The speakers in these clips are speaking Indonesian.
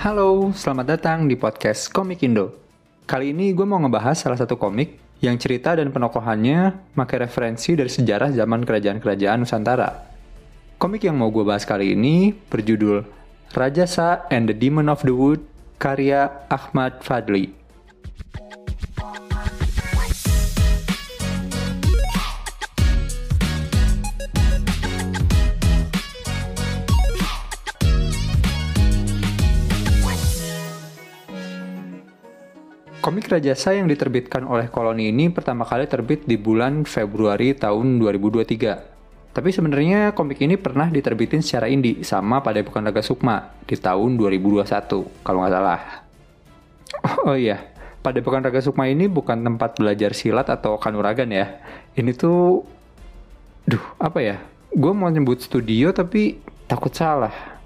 Halo, selamat datang di podcast Komik Indo. Kali ini gue mau ngebahas salah satu komik yang cerita dan penokohannya pakai referensi dari sejarah zaman kerajaan-kerajaan Nusantara. Komik yang mau gue bahas kali ini berjudul Rajasa and the Demon of the Wood karya Ahmad Fadli. Komik Rajasa yang diterbitkan oleh koloni ini pertama kali terbit di bulan Februari tahun 2023. Tapi sebenarnya komik ini pernah diterbitin secara indie sama pada Bukan Raga Sukma di tahun 2021 kalau nggak salah. Oh, iya, pada Bukan Raga Sukma ini bukan tempat belajar silat atau kanuragan ya. Ini tuh, duh apa ya? Gue mau nyebut studio tapi takut salah.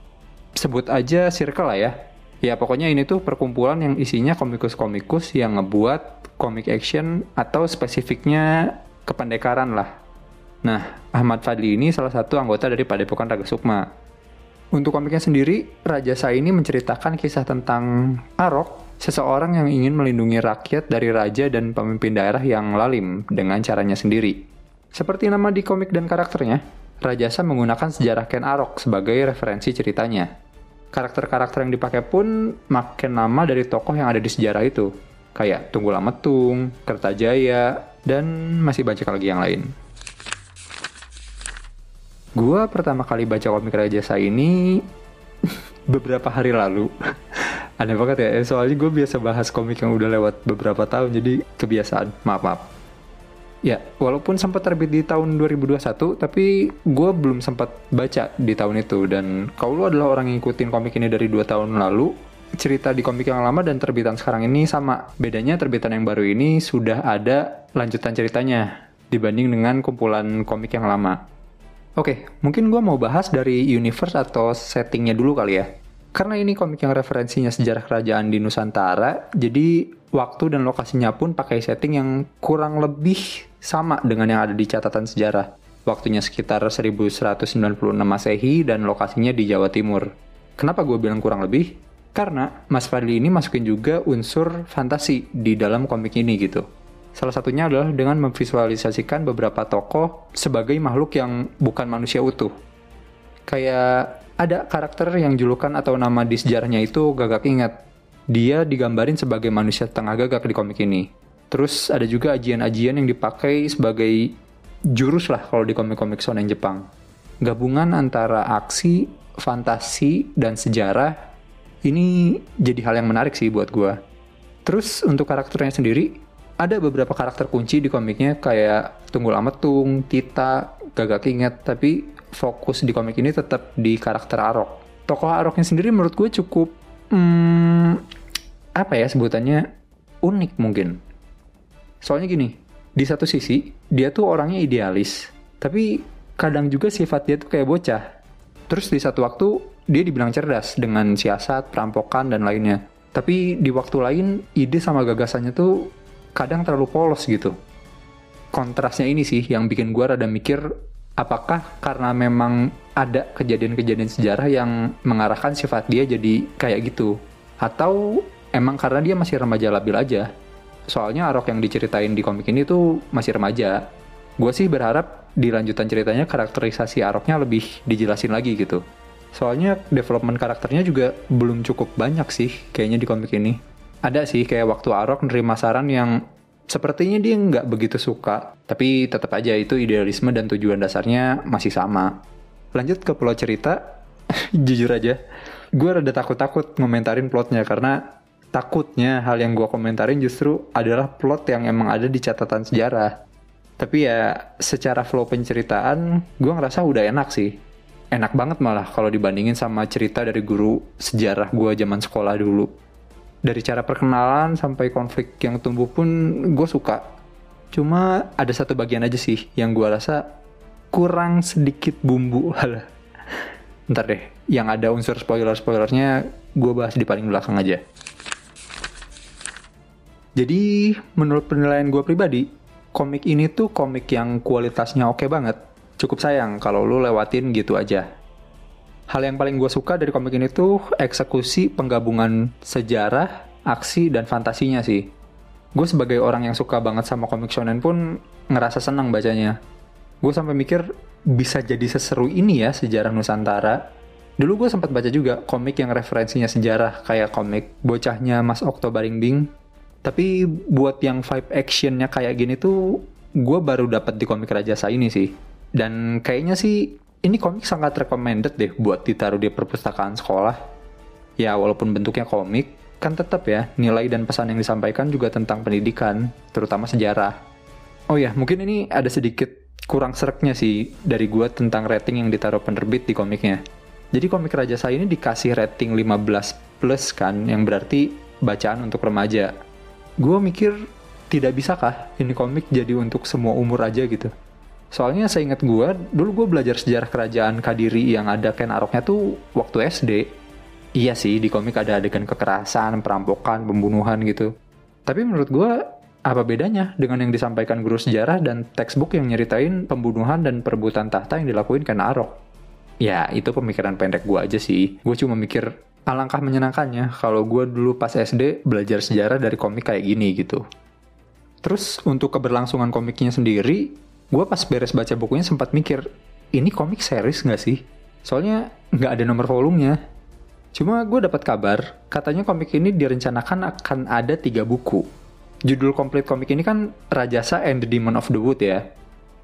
Sebut aja circle lah ya Ya pokoknya ini tuh perkumpulan yang isinya komikus-komikus yang ngebuat komik action atau spesifiknya kependekaran lah. Nah, Ahmad Fadli ini salah satu anggota dari Padepokan Raga Sukma. Untuk komiknya sendiri, Raja Sa ini menceritakan kisah tentang Arok, seseorang yang ingin melindungi rakyat dari raja dan pemimpin daerah yang lalim dengan caranya sendiri. Seperti nama di komik dan karakternya, Raja Sa menggunakan sejarah Ken Arok sebagai referensi ceritanya karakter-karakter yang dipakai pun makin nama dari tokoh yang ada di sejarah itu. Kayak Tunggul Ametung, Kertajaya, dan masih banyak lagi yang lain. Gua pertama kali baca komik Raja Sa ini beberapa hari lalu. Aneh banget ya, soalnya gue biasa bahas komik yang udah lewat beberapa tahun, jadi kebiasaan. Maaf, maaf. Ya, walaupun sempat terbit di tahun 2021, tapi gue belum sempat baca di tahun itu. Dan kalau lu adalah orang yang ngikutin komik ini dari dua tahun lalu, cerita di komik yang lama dan terbitan sekarang ini sama. Bedanya terbitan yang baru ini sudah ada lanjutan ceritanya dibanding dengan kumpulan komik yang lama. Oke, mungkin gue mau bahas dari universe atau settingnya dulu kali ya. Karena ini komik yang referensinya sejarah kerajaan di Nusantara, jadi waktu dan lokasinya pun pakai setting yang kurang lebih sama dengan yang ada di catatan sejarah. Waktunya sekitar 1196 Masehi dan lokasinya di Jawa Timur. Kenapa gue bilang kurang lebih? Karena Mas Fadli ini masukin juga unsur fantasi di dalam komik ini gitu. Salah satunya adalah dengan memvisualisasikan beberapa tokoh sebagai makhluk yang bukan manusia utuh. Kayak ada karakter yang julukan atau nama di sejarahnya itu Gagak Ingat. Dia digambarin sebagai manusia tengah gagak di komik ini. Terus ada juga ajian-ajian yang dipakai sebagai jurus lah kalau di komik-komik shonen Jepang. Gabungan antara aksi, fantasi, dan sejarah ini jadi hal yang menarik sih buat gue. Terus untuk karakternya sendiri, ada beberapa karakter kunci di komiknya kayak Tunggul Ametung, Tita, Gagak Inget, tapi fokus di komik ini tetap di karakter Arok. Tokoh Aroknya sendiri menurut gue cukup, hmm, apa ya sebutannya, unik mungkin Soalnya gini, di satu sisi dia tuh orangnya idealis, tapi kadang juga sifat dia tuh kayak bocah. Terus di satu waktu dia dibilang cerdas dengan siasat, perampokan dan lainnya. Tapi di waktu lain ide sama gagasannya tuh kadang terlalu polos gitu. Kontrasnya ini sih yang bikin gue rada mikir apakah karena memang ada kejadian-kejadian sejarah yang mengarahkan sifat dia jadi kayak gitu atau emang karena dia masih remaja labil aja soalnya Arok yang diceritain di komik ini tuh masih remaja. Gue sih berharap di lanjutan ceritanya karakterisasi Aroknya lebih dijelasin lagi gitu. Soalnya development karakternya juga belum cukup banyak sih kayaknya di komik ini. Ada sih kayak waktu Arok nerima saran yang sepertinya dia nggak begitu suka, tapi tetap aja itu idealisme dan tujuan dasarnya masih sama. Lanjut ke plot cerita, jujur aja, gue rada takut-takut ngomentarin plotnya karena takutnya hal yang gue komentarin justru adalah plot yang emang ada di catatan sejarah. Tapi ya secara flow penceritaan gue ngerasa udah enak sih. Enak banget malah kalau dibandingin sama cerita dari guru sejarah gue zaman sekolah dulu. Dari cara perkenalan sampai konflik yang tumbuh pun gue suka. Cuma ada satu bagian aja sih yang gue rasa kurang sedikit bumbu. Ntar deh, yang ada unsur spoiler-spoilernya gue bahas di paling belakang aja. Jadi menurut penilaian gue pribadi, komik ini tuh komik yang kualitasnya oke banget. Cukup sayang kalau lu lewatin gitu aja. Hal yang paling gue suka dari komik ini tuh eksekusi penggabungan sejarah, aksi, dan fantasinya sih. Gue sebagai orang yang suka banget sama komik shonen pun ngerasa senang bacanya. Gue sampai mikir bisa jadi seseru ini ya sejarah Nusantara. Dulu gue sempat baca juga komik yang referensinya sejarah kayak komik bocahnya Mas Okto Baringbing. Tapi buat yang vibe actionnya kayak gini tuh gue baru dapat di komik Rajasa ini sih. Dan kayaknya sih ini komik sangat recommended deh buat ditaruh di perpustakaan sekolah. Ya walaupun bentuknya komik, kan tetap ya nilai dan pesan yang disampaikan juga tentang pendidikan, terutama sejarah. Oh ya, mungkin ini ada sedikit kurang sereknya sih dari gue tentang rating yang ditaruh penerbit di komiknya. Jadi komik Raja Saya ini dikasih rating 15 plus kan, yang berarti bacaan untuk remaja. Gue mikir tidak bisakah ini komik jadi untuk semua umur aja gitu. Soalnya saya ingat gue, dulu gue belajar sejarah kerajaan Kadiri yang ada Ken Aroknya tuh waktu SD. Iya sih, di komik ada adegan kekerasan, perampokan, pembunuhan gitu. Tapi menurut gue, apa bedanya dengan yang disampaikan guru sejarah dan textbook yang nyeritain pembunuhan dan perebutan tahta yang dilakuin Ken Arok? Ya, itu pemikiran pendek gue aja sih. Gue cuma mikir, alangkah menyenangkannya kalau gue dulu pas SD belajar sejarah dari komik kayak gini gitu. Terus untuk keberlangsungan komiknya sendiri, gue pas beres baca bukunya sempat mikir, ini komik series nggak sih? Soalnya nggak ada nomor volumenya. Cuma gue dapat kabar, katanya komik ini direncanakan akan ada tiga buku. Judul komplit komik ini kan Rajasa and the Demon of the Wood ya.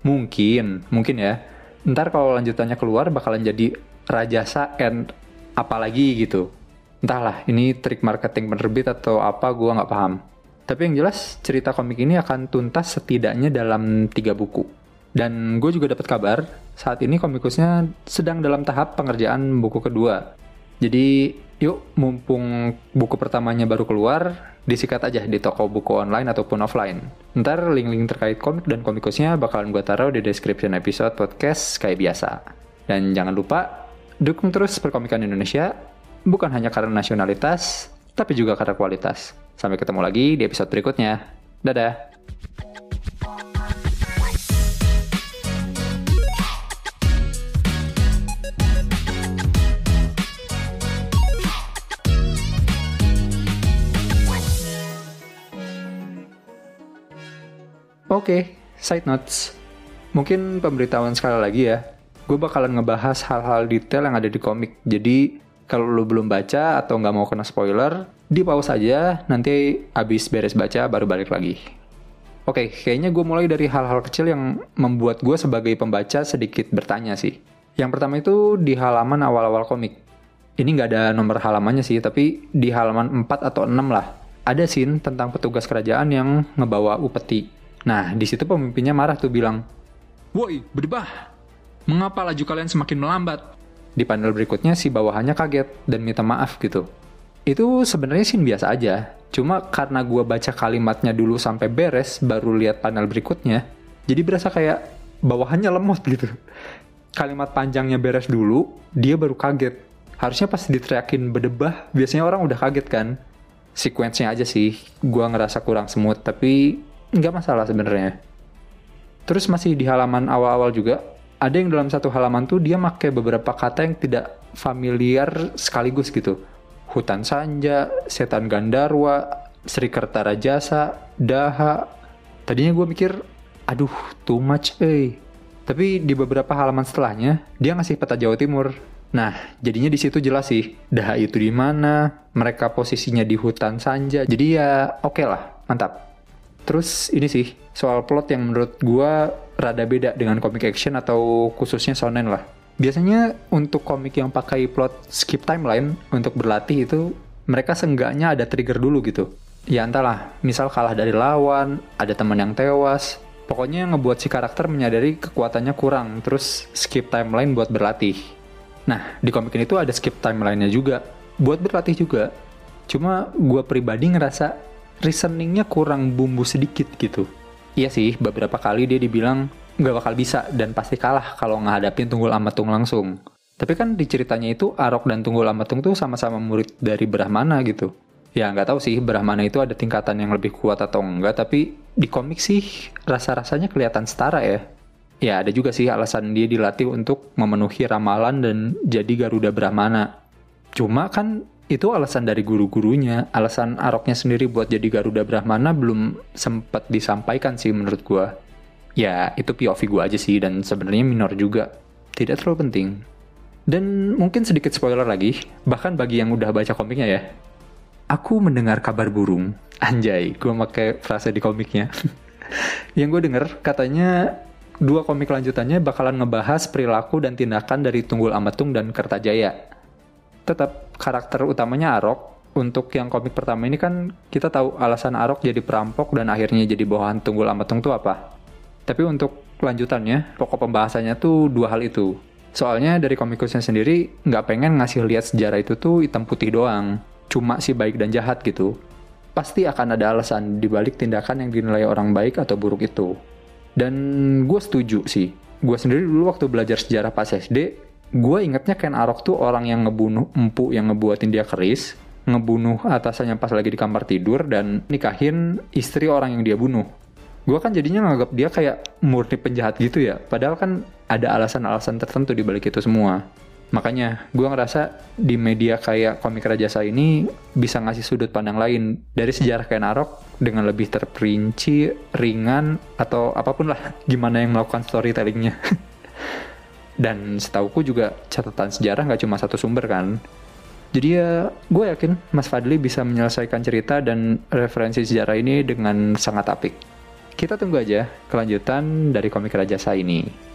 Mungkin, mungkin ya. Ntar kalau lanjutannya keluar bakalan jadi Rajasa and apalagi gitu. Entahlah, ini trik marketing penerbit atau apa gue nggak paham. Tapi yang jelas cerita komik ini akan tuntas setidaknya dalam tiga buku. Dan gue juga dapat kabar, saat ini komikusnya sedang dalam tahap pengerjaan buku kedua. Jadi, yuk mumpung buku pertamanya baru keluar, disikat aja di toko buku online ataupun offline. Ntar link-link terkait komik dan komikusnya bakalan gue taruh di description episode podcast kayak biasa. Dan jangan lupa, dukung terus perkomikan Indonesia, bukan hanya karena nasionalitas, tapi juga karena kualitas. Sampai ketemu lagi di episode berikutnya. Dadah! Okay, side notes. Mungkin pemberitahuan sekali lagi ya. Gue bakalan ngebahas hal-hal detail yang ada di komik. Jadi, kalau lo belum baca atau nggak mau kena spoiler, di pause aja, nanti abis beres baca baru balik lagi. Oke, okay, kayaknya gue mulai dari hal-hal kecil yang membuat gue sebagai pembaca sedikit bertanya sih. Yang pertama itu di halaman awal-awal komik. Ini nggak ada nomor halamannya sih, tapi di halaman 4 atau 6 lah. Ada scene tentang petugas kerajaan yang ngebawa upeti Nah, di situ pemimpinnya marah tuh bilang, Woi, berdebah! Mengapa laju kalian semakin melambat? Di panel berikutnya si bawahannya kaget dan minta maaf gitu. Itu sebenarnya sih biasa aja. Cuma karena gue baca kalimatnya dulu sampai beres, baru lihat panel berikutnya, jadi berasa kayak bawahannya lemot gitu. Kalimat panjangnya beres dulu, dia baru kaget. Harusnya pas diteriakin berdebah, biasanya orang udah kaget kan. Sequence-nya aja sih, gue ngerasa kurang smooth, tapi nggak masalah sebenarnya. Terus masih di halaman awal-awal juga, ada yang dalam satu halaman tuh dia pakai beberapa kata yang tidak familiar sekaligus gitu. Hutan Sanja, Setan Gandarwa, Sri Kertarajasa, Daha. Tadinya gue mikir, aduh too much eh. Tapi di beberapa halaman setelahnya, dia ngasih peta Jawa Timur. Nah, jadinya di situ jelas sih, Daha itu di mana, mereka posisinya di hutan Sanja. Jadi ya oke okay lah, mantap. Terus ini sih, soal plot yang menurut gue rada beda dengan komik action atau khususnya shonen lah. Biasanya untuk komik yang pakai plot skip timeline untuk berlatih itu mereka seenggaknya ada trigger dulu gitu. Ya entahlah, misal kalah dari lawan, ada teman yang tewas, pokoknya ngebuat si karakter menyadari kekuatannya kurang, terus skip timeline buat berlatih. Nah, di komik ini tuh ada skip timeline-nya juga, buat berlatih juga. Cuma gue pribadi ngerasa reasoningnya kurang bumbu sedikit gitu. Iya sih, beberapa kali dia dibilang nggak bakal bisa dan pasti kalah kalau ngadapin Tunggul Amatung langsung. Tapi kan di ceritanya itu Arok dan Tunggul Amatung tuh sama-sama murid dari Brahmana gitu. Ya nggak tahu sih Brahmana itu ada tingkatan yang lebih kuat atau enggak, tapi di komik sih rasa-rasanya kelihatan setara ya. Ya ada juga sih alasan dia dilatih untuk memenuhi ramalan dan jadi Garuda Brahmana. Cuma kan itu alasan dari guru-gurunya, alasan Aroknya sendiri buat jadi Garuda Brahmana belum sempat disampaikan sih menurut gua. Ya itu POV gua aja sih dan sebenarnya minor juga, tidak terlalu penting. Dan mungkin sedikit spoiler lagi, bahkan bagi yang udah baca komiknya ya. Aku mendengar kabar burung, anjay, gua pakai frase di komiknya. yang gue denger katanya dua komik lanjutannya bakalan ngebahas perilaku dan tindakan dari Tunggul Amatung dan Kertajaya. Tetap karakter utamanya Arok. Untuk yang komik pertama ini kan kita tahu alasan Arok jadi perampok dan akhirnya jadi bawahan Tunggul Amatung itu apa. Tapi untuk lanjutannya, pokok pembahasannya tuh dua hal itu. Soalnya dari komikusnya sendiri nggak pengen ngasih lihat sejarah itu tuh hitam putih doang. Cuma si baik dan jahat gitu. Pasti akan ada alasan dibalik tindakan yang dinilai orang baik atau buruk itu. Dan gue setuju sih. Gue sendiri dulu waktu belajar sejarah pas SD, gue ingetnya Ken Arok tuh orang yang ngebunuh empu yang ngebuatin dia keris, ngebunuh atasannya pas lagi di kamar tidur, dan nikahin istri orang yang dia bunuh. Gue kan jadinya nganggap dia kayak murni penjahat gitu ya, padahal kan ada alasan-alasan tertentu di balik itu semua. Makanya gue ngerasa di media kayak komik Rajasa ini bisa ngasih sudut pandang lain dari sejarah Ken Arok dengan lebih terperinci, ringan, atau apa pun lah gimana yang melakukan storytellingnya. Dan setauku juga catatan sejarah nggak cuma satu sumber kan. Jadi ya gue yakin Mas Fadli bisa menyelesaikan cerita dan referensi sejarah ini dengan sangat apik. Kita tunggu aja kelanjutan dari komik Rajasa ini.